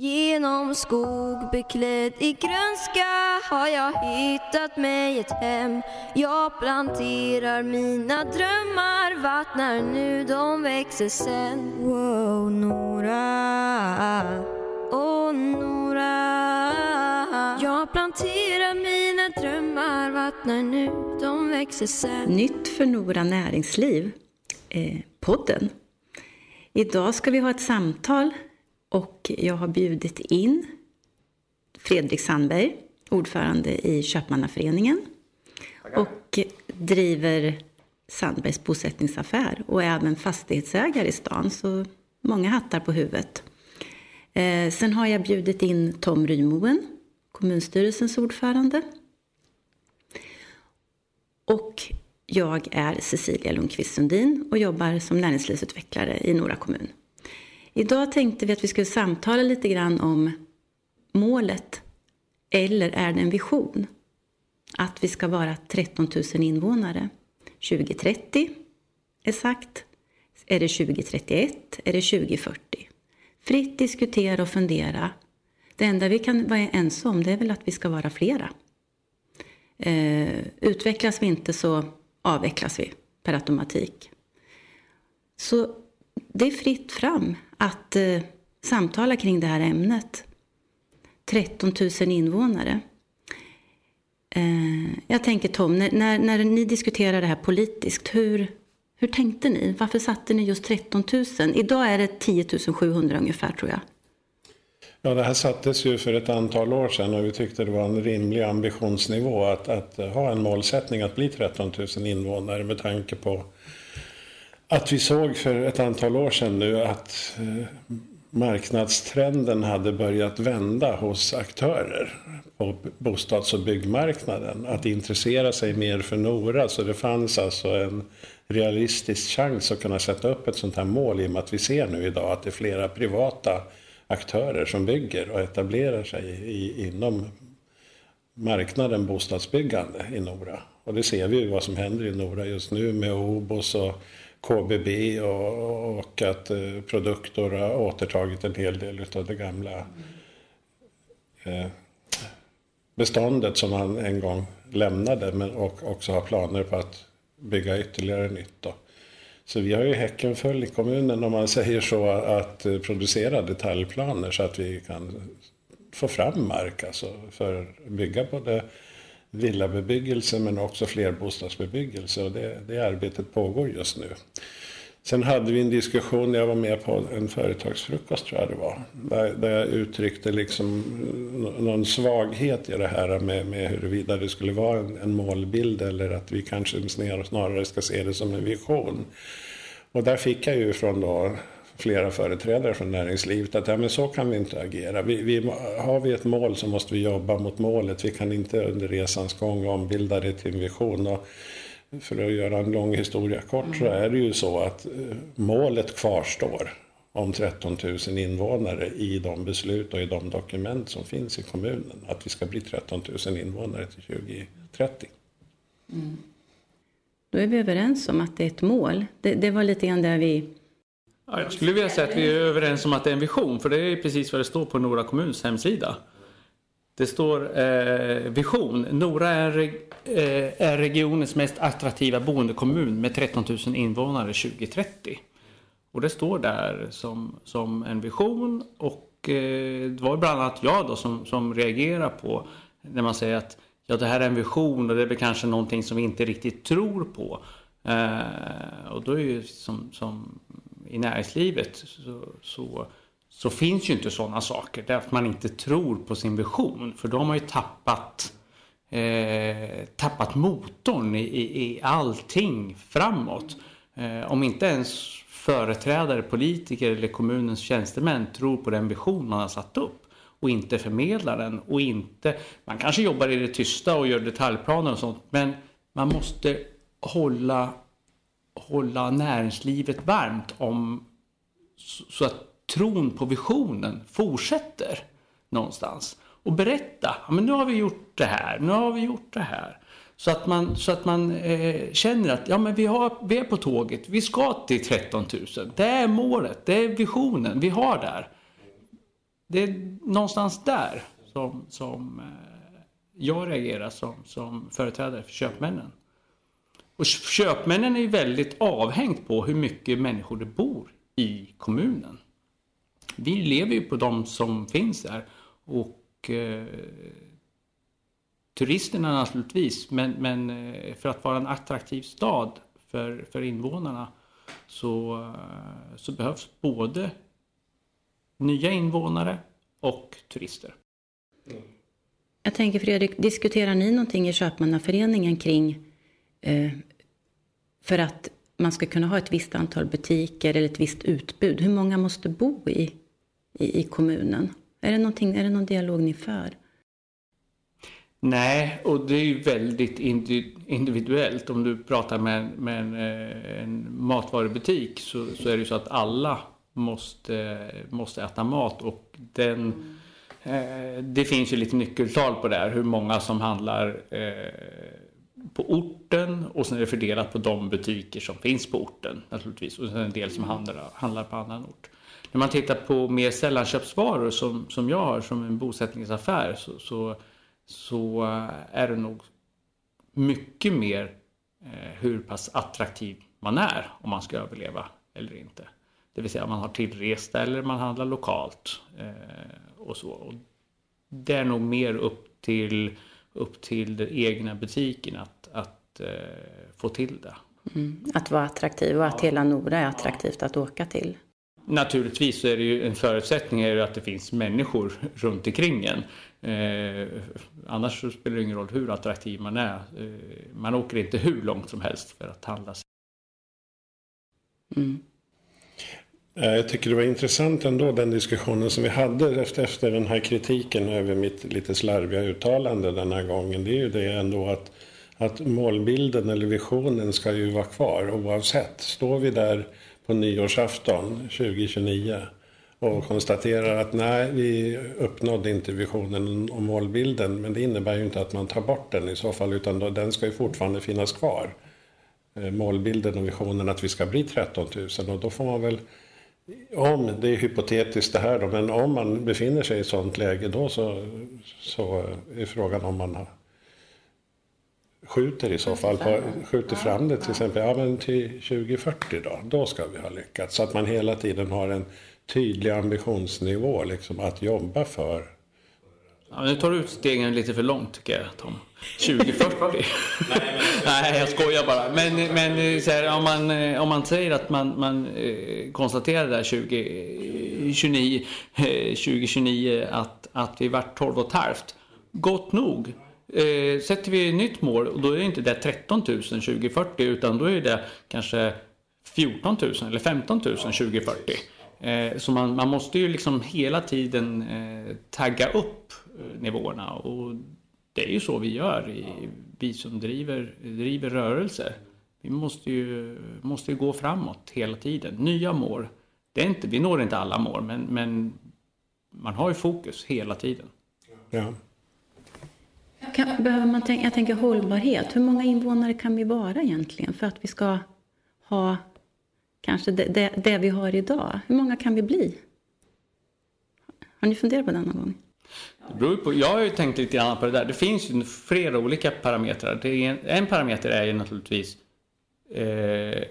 Genom skog beklädd i grönska har jag hittat mig ett hem. Jag planterar mina drömmar, vattnar nu de växer sen. Wow, Nora, oh Nora. Jag planterar mina drömmar, vattnar nu de växer sen. Nytt för Nora Näringsliv, eh, podden. Idag ska vi ha ett samtal och jag har bjudit in Fredrik Sandberg, ordförande i Köpmannaföreningen och driver Sandbergs bosättningsaffär och är även fastighetsägare i stan, så många hattar på huvudet. Eh, sen har jag bjudit in Tom Rymoen, kommunstyrelsens ordförande. Och jag är Cecilia Lundqvist Sundin och jobbar som näringslivsutvecklare i Nora kommun. Idag tänkte vi att vi skulle samtala lite grann om målet, eller är det en vision? Att vi ska vara 13 000 invånare 2030 är sagt. Är det 2031? Är det 2040? Fritt diskutera och fundera. Det enda vi kan vara ense om det är väl att vi ska vara flera. Eh, utvecklas vi inte så avvecklas vi per automatik. Så det är fritt fram att eh, samtala kring det här ämnet. 13 000 invånare. Eh, jag tänker Tom, när, när, när, ni diskuterar det här politiskt, hur, hur tänkte ni? Varför satte ni just 13 000? Idag är det 10 700 ungefär tror jag. Ja, det här sattes ju för ett antal år sedan och vi tyckte det var en rimlig ambitionsnivå att, att ha en målsättning att bli 13 000 invånare med tanke på att vi såg för ett antal år sedan nu att eh, marknadstrenden hade börjat vända hos aktörer på bostads och byggmarknaden. Att intressera sig mer för Nora. Så det fanns alltså en realistisk chans att kunna sätta upp ett sånt här mål i och med att vi ser nu idag att det är flera privata aktörer som bygger och etablerar sig i, inom marknaden bostadsbyggande i Nora. Och det ser vi ju vad som händer i Nora just nu med OBOS och KBB och, och att eh, Produktor har återtagit en hel del av det gamla eh, beståndet som han en gång lämnade men och också har planer på att bygga ytterligare nytt. Då. Så vi har ju häcken full i kommunen om man säger så att eh, producera detaljplaner så att vi kan få fram mark alltså för att bygga både villabebyggelse men också flerbostadsbebyggelse. Och det, det arbetet pågår just nu. Sen hade vi en diskussion, jag var med på en företagsfrukost tror jag det var. Där, där jag uttryckte liksom någon svaghet i det här med, med huruvida det skulle vara en, en målbild eller att vi kanske snarare ska se det som en vision. Och där fick jag ju från då flera företrädare från näringslivet att ja, men så kan vi inte agera. Vi, vi, har vi ett mål så måste vi jobba mot målet. Vi kan inte under resans gång ombilda det till en vision. Och för att göra en lång historia kort mm. så är det ju så att eh, målet kvarstår om 13 000 invånare i de beslut och i de dokument som finns i kommunen. Att vi ska bli 13 000 invånare till 2030. Mm. Då är vi överens om att det är ett mål. Det, det var lite grann där vi Ja, jag skulle vilja säga att vi är överens om att det är en vision, för det är precis vad det står på Nora kommuns hemsida. Det står eh, vision. Nora är, eh, är regionens mest attraktiva boendekommun med 13 000 invånare 2030. Och det står där som, som en vision och eh, det var bland annat jag då som, som reagerar på när man säger att ja, det här är en vision och det är väl kanske någonting som vi inte riktigt tror på. Eh, och då är ju som, som i näringslivet så, så, så finns ju inte sådana saker. Det är att man inte tror på sin vision. För då har man ju tappat, eh, tappat motorn i, i, i allting framåt. Eh, om inte ens företrädare, politiker eller kommunens tjänstemän tror på den vision man har satt upp och inte förmedlar den och inte, man kanske jobbar i det tysta och gör detaljplaner och sånt men man måste hålla hålla näringslivet varmt om så att tron på visionen fortsätter någonstans. Och berätta, ja, men nu har vi gjort det här, nu har vi gjort det här. Så att man, så att man eh, känner att ja, men vi, har, vi är på tåget, vi ska till 13 000. Det är målet, det är visionen vi har där. det är någonstans där som, som eh, jag reagerar som, som företrädare för köpmännen. Och köpmännen är ju väldigt avhängt på hur mycket människor det bor i kommunen. Vi lever ju på de som finns där och eh, turisterna naturligtvis, men, men eh, för att vara en attraktiv stad för, för invånarna så, eh, så behövs både nya invånare och turister. Jag tänker Fredrik, diskuterar ni någonting i Köpmannaföreningen kring Eh, för att man ska kunna ha ett visst antal butiker eller ett visst utbud? Hur många måste bo i, i, i kommunen? Är det, är det någon dialog ni för? Nej, och det är ju väldigt individuellt. Om du pratar med, med en, eh, en matvarubutik så, så är det ju så att alla måste, måste äta mat och den Eh, det finns ju lite nyckeltal på det här, hur många som handlar eh, på orten och sen är det fördelat på de butiker som finns på orten naturligtvis och sen en del som handlar, handlar på annan ort. När man tittar på mer sällanköpsvaror som, som jag har som en bosättningsaffär så, så, så är det nog mycket mer eh, hur pass attraktiv man är om man ska överleva eller inte. Det vill säga man har tillresta eller man handlar lokalt. Eh, och så. Och det är nog mer upp till, upp till den egna butiken att, att eh, få till det. Mm. Att vara attraktiv och att ja. hela Nora är attraktivt ja. att åka till. Naturligtvis så är det ju en förutsättning är att det finns människor runt omkring en. Eh, annars spelar det ingen roll hur attraktiv man är. Eh, man åker inte hur långt som helst för att handla. Mm. Eh, jag tycker det var intressant ändå den diskussionen som vi hade efter, efter den här kritiken över mitt lite slarviga uttalande den här gången. Det är ju det ändå att, att målbilden eller visionen ska ju vara kvar oavsett. Står vi där på nyårsafton 2029 och konstaterar att nej, vi uppnådde inte visionen och målbilden. Men det innebär ju inte att man tar bort den i så fall, utan då, den ska ju fortfarande finnas kvar. Eh, målbilden och visionen att vi ska bli 13 000 och då får man väl om, det är hypotetiskt det här då, men om man befinner sig i ett sådant läge då så, så är frågan om man skjuter i så fall, på, skjuter fram det till exempel ja, men till 2040 då, då ska vi ha lyckats. Så att man hela tiden har en tydlig ambitionsnivå liksom, att jobba för Ja, nu tar du ut stegen lite för långt tycker jag Tom. 2040? Nej, jag skojar bara. Men, men här, om, man, om man säger att man, man eh, konstaterar där 2029, 2029 eh, att, att vi vart 12 och ett halvt. Gott nog. Eh, sätter vi ett nytt mål och då är det inte det 13 000 2040 utan då är det kanske 14 000 eller 15 000 2040. Eh, så man, man måste ju liksom hela tiden tagga upp nivåerna och det är ju så vi gör, i, vi som driver, driver rörelser. Vi måste ju, måste ju gå framåt hela tiden. Nya mål. Det är inte, vi når inte alla mål men, men man har ju fokus hela tiden. Ja. Kan, behöver man tänka, jag tänker hållbarhet. Hur många invånare kan vi vara egentligen för att vi ska ha kanske det, det, det, vi har idag. Hur många kan vi bli? Har ni funderat på det någon gång? Det beror på, jag har ju tänkt lite grann på det där. Det finns ju flera olika parametrar. En, en, parameter är ju naturligtvis eh,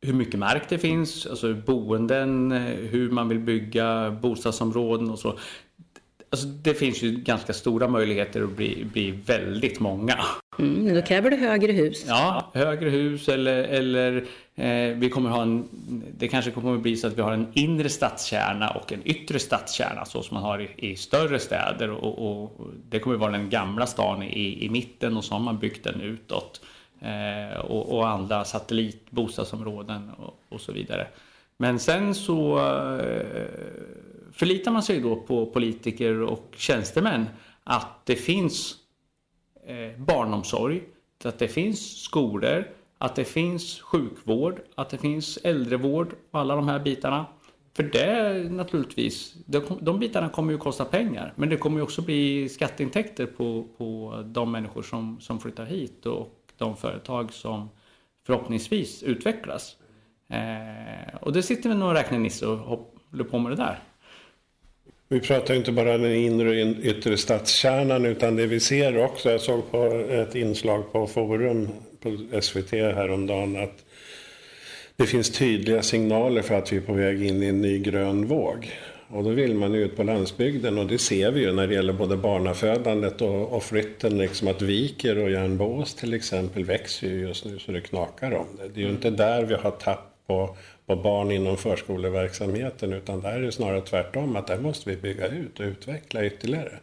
hur mycket mark det finns, alltså boenden, hur man vill bygga bostadsområden och så. Alltså, det finns ju ganska stora möjligheter att bli, bli väldigt många. Mm, då kräver det högre hus. Ja, högre hus eller, eller Eh, vi kommer ha en, det kanske kommer att bli så att vi har en inre stadskärna och en yttre stadskärna så som man har i, i större städer och, och, det kommer att vara den gamla stan i, i mitten och så har man byggt den utåt eh, och, och andra satellitbostadsområden och, och så vidare. Men sen så eh, förlitar man sig då på politiker och tjänstemän att det finns eh, barnomsorg, att det finns skolor, att det finns sjukvård, att det finns äldrevård och alla de här bitarna. För det naturligtvis, de, de bitarna kommer ju kosta pengar men det kommer ju också bli skatteintäkter på, på de människor som, som flyttar hit och de företag som förhoppningsvis utvecklas. Eh, och det sitter väl räknar, räknenisse och håller på med det där. Vi pratar inte bara den inre och yttre stadskärnan utan det vi ser också, jag såg på ett inslag på Forum på SVT häromdagen att det finns tydliga signaler för att vi är på väg in i en ny grön våg. Och då vill man ut på landsbygden och det ser vi ju när det gäller både barnafödandet och, och flytten. Liksom att Viker och Järnbås till exempel växer ju just nu så det knakar om det. Det är ju inte där vi har tapp på, på barn inom förskoleverksamheten utan där är det snarare tvärtom att där måste vi bygga ut och utveckla ytterligare.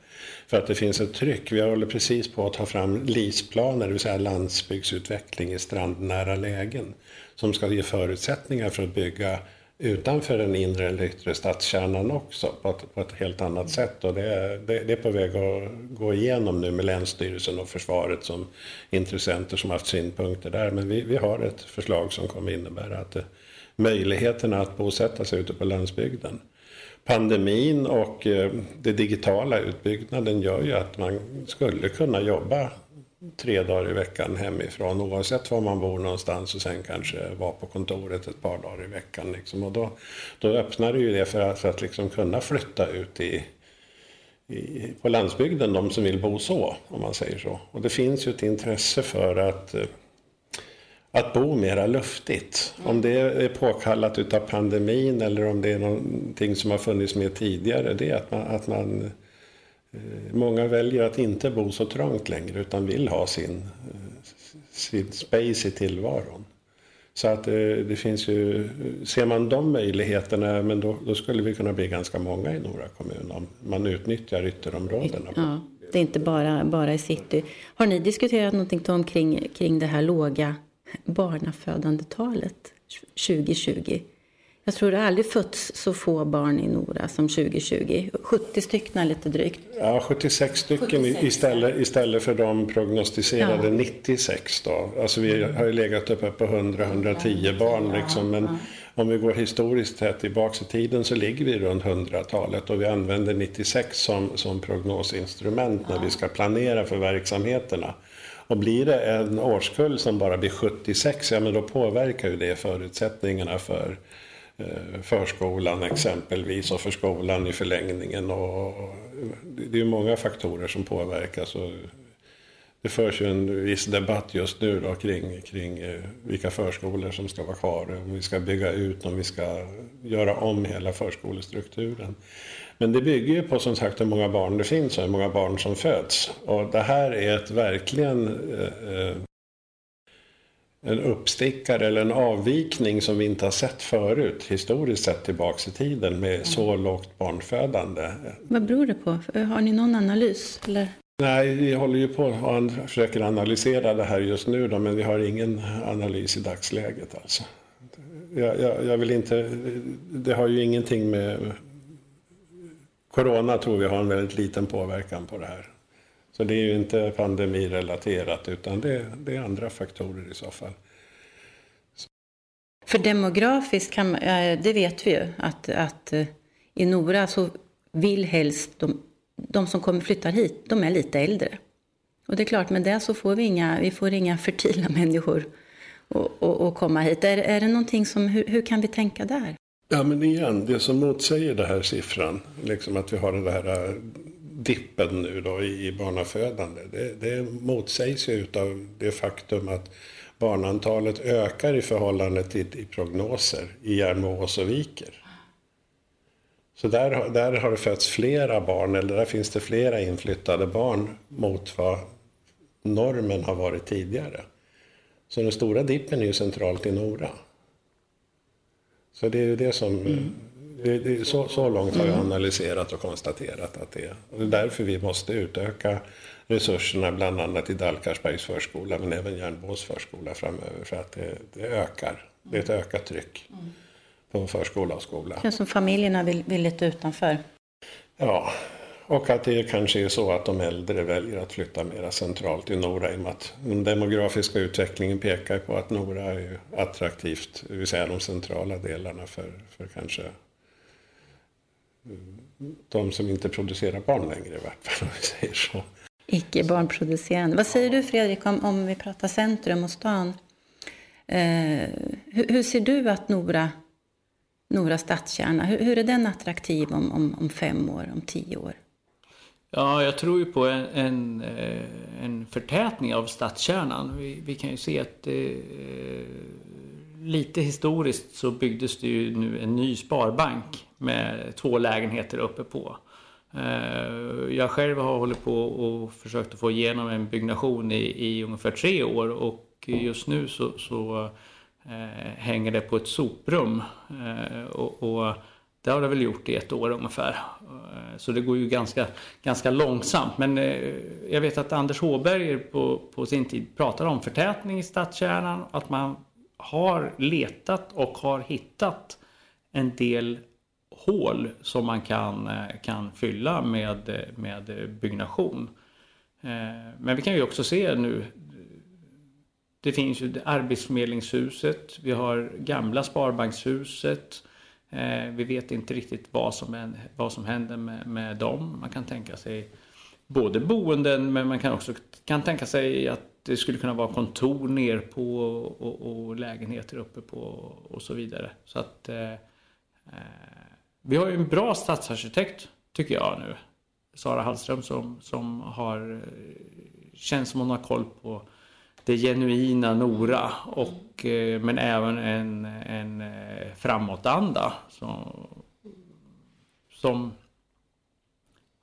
För att det finns ett tryck. Vi håller precis på att ta fram LIS-planer, det vill säga landsbygdsutveckling i strandnära lägen som ska ge förutsättningar för att bygga utanför den inre eller yttre stadskärnan också på ett, på ett helt annat sätt. Och det, är, det, det, är på väg att gå igenom nu med Länsstyrelsen och försvaret som intressenter som haft synpunkter där. Men vi, vi har ett förslag som kommer innebära att det, möjligheterna att bosätta sig ute på landsbygden. Pandemin och eh, den digitala utbyggnaden gör ju att man skulle kunna jobba tre dagar i veckan hemifrån oavsett var man bor någonstans och sen kanske vara på kontoret ett par dagar i veckan. Liksom. Och då, då öppnar det ju det för att, för att liksom kunna flytta ut i, i, på landsbygden, de som vill bo så, om man säger så. Och det finns ju ett intresse för att eh, att bo mera luftigt. Om det är påkallat utav pandemin eller om det är någonting som har funnits med tidigare, det är att man, att man Eh, många väljer att inte bo så trångt längre utan vill ha sin, eh, sin space i tillvaron. Så att det, eh, det finns ju, ser man de möjligheterna, men då, då, skulle vi kunna bli ganska många i Nora kommun om man utnyttjar ytterområdena. Ja, det är inte bara, bara i city. Har ni diskuterat någonting Tom kring, kring det här låga barnafödandetalet 2020? Jag tror det aldrig fötts så få barn i Nora som 2020. 70 stycken lite drygt. Ja, 76 stycken 76. Istället, istället för de prognostiserade ja. 96 då. Alltså vi har ju legat uppe på 100-110 barn liksom. Men ja. om vi går historiskt här tillbaka i tiden så ligger vi runt 100-talet och vi använder 96 som, som prognosinstrument när vi ska planera för verksamheterna. Och blir det en årskull som bara blir 76, ja men då påverkar ju det förutsättningarna för eh, förskolan exempelvis och för skolan i förlängningen. Och det är många faktorer som påverkas. Och det förs ju en viss debatt just nu då kring, kring eh, vilka förskolor som ska vara kvar, om vi ska bygga ut, om vi ska göra om hela förskolestrukturen. Men det bygger ju på som sagt hur många barn det finns och hur många barn som föds. Och det här är ett verkligen eh, en uppstickare eller en avvikning som vi inte har sett förut historiskt sett tillbaks i tiden med så lågt barnfödande. Vad beror det på? Har ni någon analys? Eller? Nej, vi håller ju på och försöker analysera det här just nu då, men vi har ingen analys i dagsläget alltså. Jag, jag, jag vill inte, det har ju ingenting med Corona tror vi har en väldigt liten påverkan på det här. Så det är ju inte pandemirelaterat utan det, det är andra faktorer i så fall. För demografiskt, kan, eh, det vet vi ju, att, att eh, i Nora så vill helst de, de som kommer flyttar hit, de är lite äldre. Och det är klart, med det så får vi inga, vi får inga fertila människor att komma hit. Är, är det någonting som, hur, hur kan vi tänka där? Ja men igen, det som motsäger den här siffran, liksom att vi har den här äh, dippen nu då i barnafödande. Det, det motsägs ju av det faktum att barnantalet ökar i förhållande till i prognoser i Järnmoås och Viker. Så där, där har det fötts flera barn, eller där finns det flera inflyttade barn mot vad normen har varit tidigare. Så den stora dippen är ju centralt i Nora. Så det är ju det som mm. Det, det, så, så långt har jag mm. analyserat och konstaterat att det är. Och det är därför vi måste utöka resurserna bland annat i Dalkarsbergs förskola men även Järnbås förskola framöver för att det, det ökar. Det är ett ökat tryck på förskola och skola. Det känns som familjerna vill, vill lite utanför. Ja, och att det kanske är så att de äldre väljer att flytta mera centralt i Nora i och med att den demografiska utvecklingen pekar på att Nora är attraktivt, det vill säga de centrala delarna för, för kanske mm, de som inte producerar barn längre i vart fall, om vi säger så. Icke barnproducerande. Vad säger du Fredrik om, om vi pratar centrum och stan? Eh, hur, hur, ser du att Nora, Nora stadskärna. Hur, hur är den attraktiv om, om, om fem år, om tio år? Ja, jag tror ju på en, en, eh, en förtätning av stadskärnan. Vi, vi kan ju se att eh, lite historiskt så byggdes det ju nu en ny sparbank med två lägenheter uppe på. Eh, jag själv har hållit på och försökt att få igenom en byggnation i, i ungefär tre år och just nu så, så eh, hänger det på ett soprum. Eh, och, och, det har det väl gjort i ett år ungefär. Eh, så det går ju ganska, ganska långsamt. Men eh, jag vet att Anders Håberger på, på sin tid pratade om förtätning i stadskärnan. Att man har letat och har hittat en del hål som man kan, eh, kan fylla med, med byggnation. Men vi kan ju också se nu det finns ju Arbetsförmedlingshuset, vi har gamla Sparbankshuset. Eh, vi vet inte riktigt vad som, vad som händer med, med dem. Man kan tänka sig både boenden men man kan också kan tänka sig att det skulle kunna vara kontor ner på och, och lägenheter uppe på och så vidare. Så att eh, eh, vi har ju en bra stadsarkitekt tycker jag nu. Sara Hallström som, som har eh, känns som hon har koll på det genuina Nora och, eh, men även en, en eh, framåtanda som, som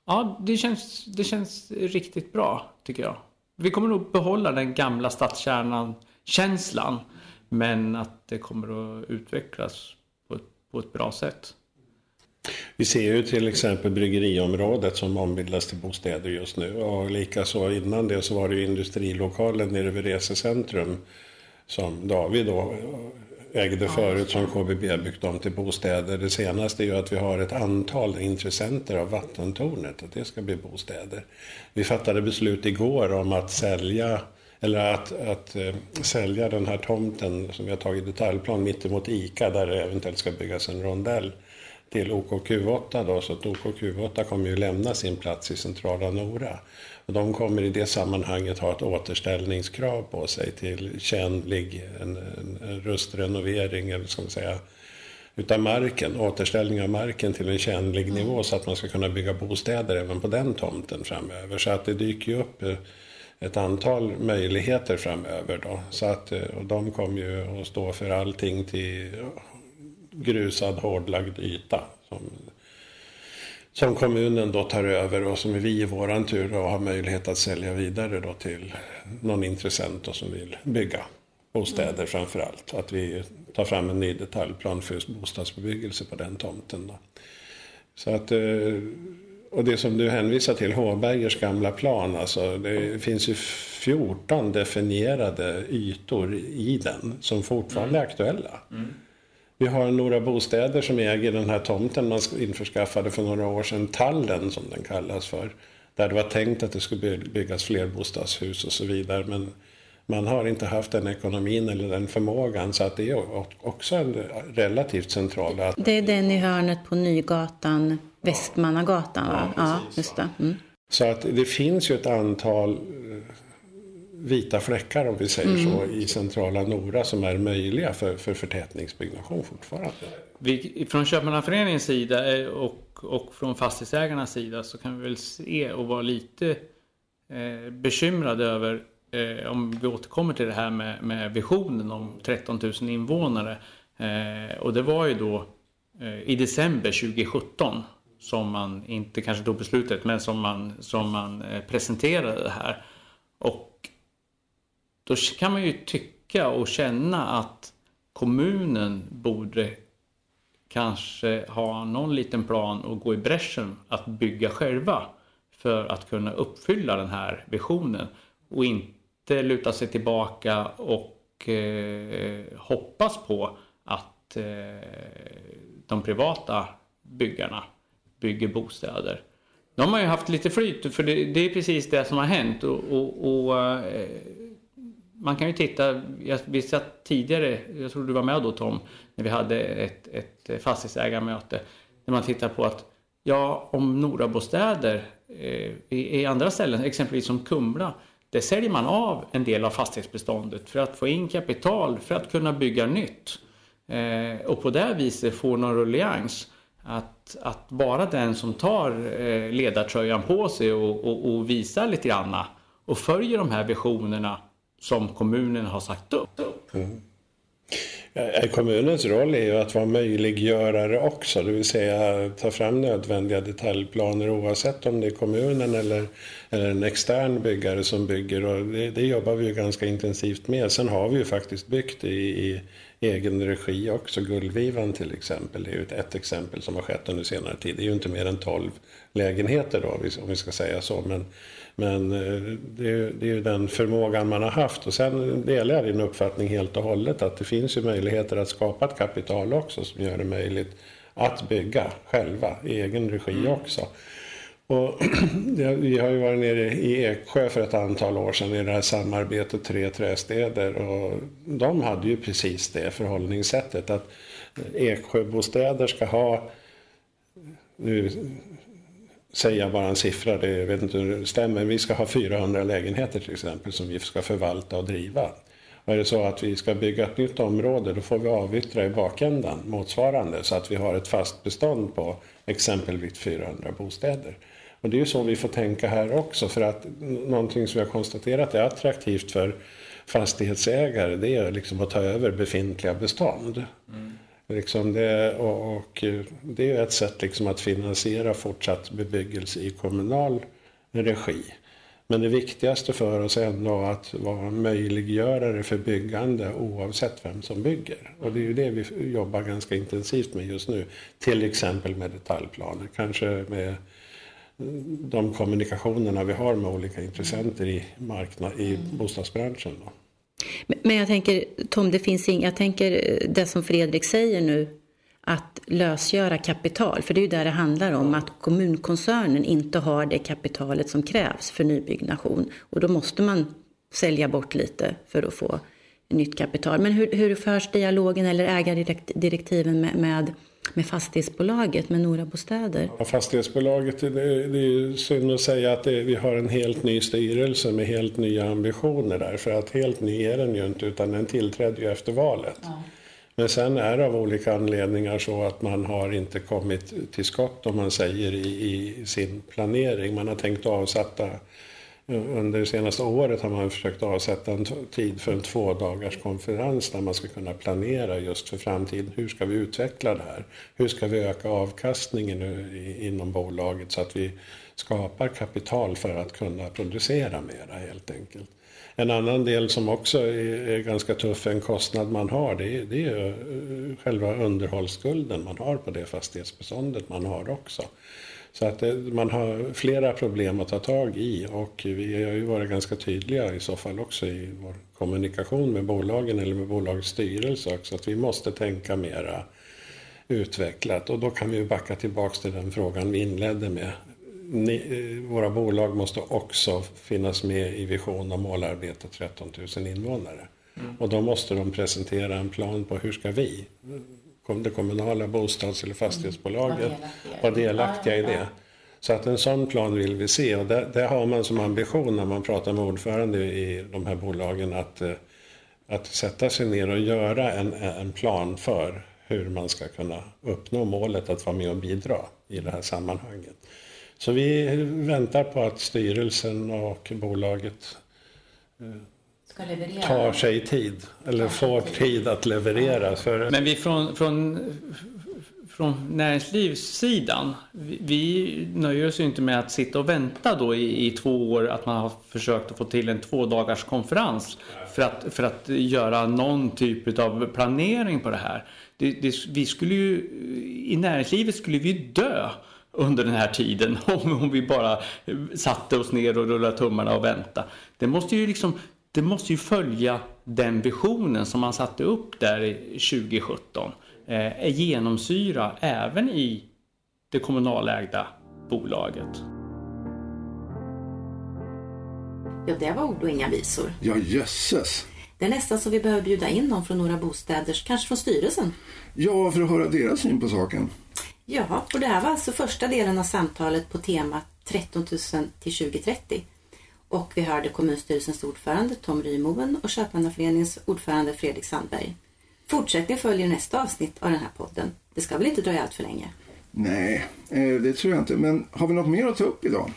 Ja, det känns, det känns riktigt bra tycker jag. Vi kommer nog behålla den gamla stadskärnan-känslan men att det kommer att utvecklas på ett, på ett bra sätt. Vi ser ju till exempel bryggeriområdet som ombildas till bostäder just nu. Och likaså innan det så var det ju industrilokalen nere vid resecentrum som David då ägde förut som KBB byggt om till bostäder. Det senaste är ju att vi har ett antal intressenter av vattentornet, att det ska bli bostäder. Vi fattade beslut igår om att sälja eller att, att äh, sälja den här tomten som vi har tagit detaljplan mittemot ICA där det eventuellt ska byggas en rondell till OKQ8 då, så att OKQ8 kommer ju lämna sin plats i centrala Nora. Och de kommer i det sammanhanget ha ett återställningskrav på sig till tjänlig, en, en, en rustrenovering eller ska man säga, utav marken, återställning av marken till en tjänlig mm. nivå så att man ska kunna bygga bostäder även på den tomten framöver. Så att det dyker ju upp eh, ett antal möjligheter framöver då. Så att, eh, och de kommer ju att stå för allting till grusad hårdlagd yta. Som, som kommunen då tar över och som vi i våran tur då har möjlighet att sälja vidare då till någon intressent då som vill bygga bostäder mm. framför allt. Att vi tar fram en ny detaljplan för bostadsbebyggelse på den tomten. Då. Så att, eh, och det som du hänvisar till, Håbergers gamla plan, alltså det finns ju 14 definierade ytor i den som fortfarande är aktuella. Mm. Vi har några bostäder som äger den här tomten man införskaffade för några år sedan, Tallen som den kallas för. Där det var tänkt att det skulle byggas fler bostadshus och så vidare. Men man har inte haft den ekonomin eller den förmågan så att det är också en relativt central. Det är den i hörnet på Nygatan, Västmannagatan va? Ja, ja just det. Mm. Så att det finns ju ett antal vita fläckar om vi säger mm. så i centrala Nora som är möjliga för, för förtätningsbyggnation fortfarande. Vi, från Köpmannaföreningens sida eh, och, och från fastighetsägarnas sida så kan vi väl se och vara lite eh, bekymrade över eh, om vi återkommer till det här med, med visionen om 13 000 invånare. Eh, och det var ju då eh, i december 2017 som man, inte kanske tog beslutet, men som man, som man eh, presenterade det här. Och då kan man ju tycka och känna att kommunen borde kanske ha någon liten plan och gå i bräschen att bygga själva för att kunna uppfylla den här visionen och inte luta sig tillbaka och eh, hoppas på att eh, de privata byggarna bygger bostäder. De har ju haft lite flyt för det, det är precis det som har hänt och, och, och eh, man kan ju titta, vi satt tidigare, jag tror du var med då Tom, när vi hade ett, ett fastighetsägarmöte. När man tittar på att, ja om Norabostäder eh, i, i andra ställen, exempelvis som Kumla, där säljer man av en del av fastighetsbeståndet för att få in kapital för att kunna bygga nytt. eh, och på det viset få någon rullians. Att, att vara den som tar eh, ledartröjan på sig och, och, och visar lite granna och följer de här visionerna som kommunen har sagt upp. Mm. Eh, kommunens roll är ju att vara möjliggörare också, det vill säga ta fram nödvändiga detaljplaner oavsett om det är kommunen eller, eller en extern byggare som bygger. Och det, det jobbar vi ju ganska intensivt med. Sen har vi ju faktiskt byggt i, i egen regi också. Gullvivan till exempel är ju ett, ett, exempel som har skett under senare tid. Det är ju inte mer än 12 lägenheter då, om vi ska säga så. Men, men eh, det är, det är ju den förmågan man har haft. Och sen delar jag din uppfattning helt och hållet att det finns ju möjligheter att skapa ett kapital också som gör det möjligt att bygga själva i egen regi mm. också. Och vi har ju varit nere i Eksjö för ett antal år sedan i det här samarbetet Tre trästäder och de hade ju precis det förhållningssättet att Eksjöbostäder ska ha, nu säger jag bara en siffra, det, jag vet inte hur det stämmer, vi ska ha 400 lägenheter till exempel som vi ska förvalta och driva. Och är det så att vi ska bygga ett nytt område då får vi avyttra i bakändan motsvarande så att vi har ett fast bestånd på exempelvis 400 bostäder. Och det är ju så vi får tänka här också för att någonting som vi har konstaterat är attraktivt för fastighetsägare det är liksom att ta över befintliga bestånd. Mm. Liksom det, och, och, det är ett sätt liksom att finansiera fortsatt bebyggelse i kommunal regi. Men det viktigaste för oss är ändå att vara möjliggörare för byggande oavsett vem som bygger. Och det är ju det vi jobbar ganska intensivt med just nu. Till exempel med detaljplaner, kanske med de kommunikationerna vi har med olika intressenter i, marknad, i bostadsbranschen. Då. Men jag tänker, Tom, det finns inga, jag tänker det som Fredrik säger nu, att lösgöra kapital. För det är ju där det handlar om, att kommunkoncernen inte har det kapitalet som krävs för nybyggnation. Och då måste man sälja bort lite för att få nytt kapital. Men hur, hur förs dialogen eller ägardirektiven med, med med fastighetsbolaget, med Nora Bostäder? Ja, fastighetsbolaget, det, det är synd att säga att det, vi har en helt ny styrelse med helt nya ambitioner där. För att helt ny är den ju inte, utan den tillträdde ju efter valet. Ja. Men sen är det av olika anledningar så att man har inte kommit till skott om man säger i, i sin planering. Man har tänkt avsätta under det senaste året har man försökt avsätta en tid för en två dagars konferens där man ska kunna planera just för framtiden. Hur ska vi utveckla det här? Hur ska vi öka avkastningen inom bolaget så att vi skapar kapital för att kunna producera mera helt enkelt. En annan del som också är ganska tuff, en kostnad man har, det är, det är själva underhållsskulden man har på det fastighetsbeståndet man har också. Så att det, man har flera problem att ta tag i och vi har ju varit ganska tydliga i så fall också i vår kommunikation med bolagen eller med bolagets styrelse också att vi måste tänka mera utvecklat och då kan vi backa tillbaks till den frågan vi inledde med. Ni, eh, våra bolag måste också finnas med i vision och målarbetet 13 000 invånare. Mm. Och då måste de presentera en plan på hur ska vi det kommunala bostads eller fastighetsbolaget var delaktiga i det. Så att en sån plan vill vi se och det, det, har man som ambition när man pratar med ordförande i de här bolagen att, eh, att sätta sig ner och göra en, en plan för hur man ska kunna uppnå målet att vara med och bidra i det här sammanhanget. Så vi väntar på att styrelsen och bolaget eh. Tar sig tid, eller får tid. tid att leverera. För... Men vi från, från, från näringslivssidan, vi, vi nöjer oss ju inte med att sitta och vänta då i, i två år att man har försökt att få till en två dagars konferens för att, för att göra någon typ av planering på det här. Det, det, vi skulle ju, I näringslivet skulle vi dö under den här tiden om, om vi bara satte oss ner och rullade tummarna och väntade. Det måste ju liksom det måste ju följa den visionen som man satte upp där 2017. Eh, genomsyra även i det kommunalägda bolaget. Ja, det var ord och inga visor. Ja, jösses. Det är nästan så vi behöver bjuda in någon från några bostäder, kanske från styrelsen. Ja, för att höra deras syn på saken. Ja, och det här var alltså första delen av samtalet på temat 13 000 till 2030. Och vi hörde kommunstyrelsens ordförande Tom Rymoen och Köpmannaföreningens ordförande Fredrik Sandberg. Fortsättning följer nästa avsnitt av den här podden. Det ska väl inte dröja allt för länge? Nej, eh, det tror jag inte. Men har vi något mer att ta upp idag?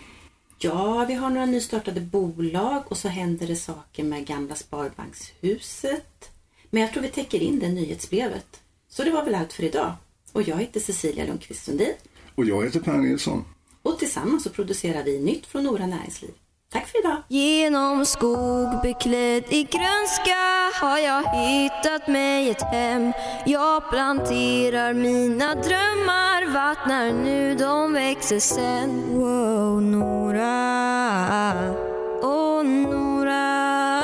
Ja, vi har några nystartade bolag och så händer det saker med gamla Sparbankshuset. Men jag tror vi täcker in det nyhetsbrevet. Så det var väl allt för idag. Och jag heter Cecilia Lundqvist Sundin. Och jag heter Per Nilsson. Och tillsammans så producerar vi nytt från Nora Näringsliv. Tack för idag! Genom skog beklädd i grönska har jag hittat mig ett hem. Jag planterar mina drömmar, vattnar nu de växer sen. Wow, Nora, oh Nora.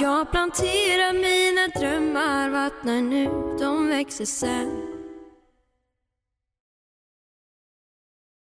Jag planterar mina drömmar, vattnar nu de växer sen.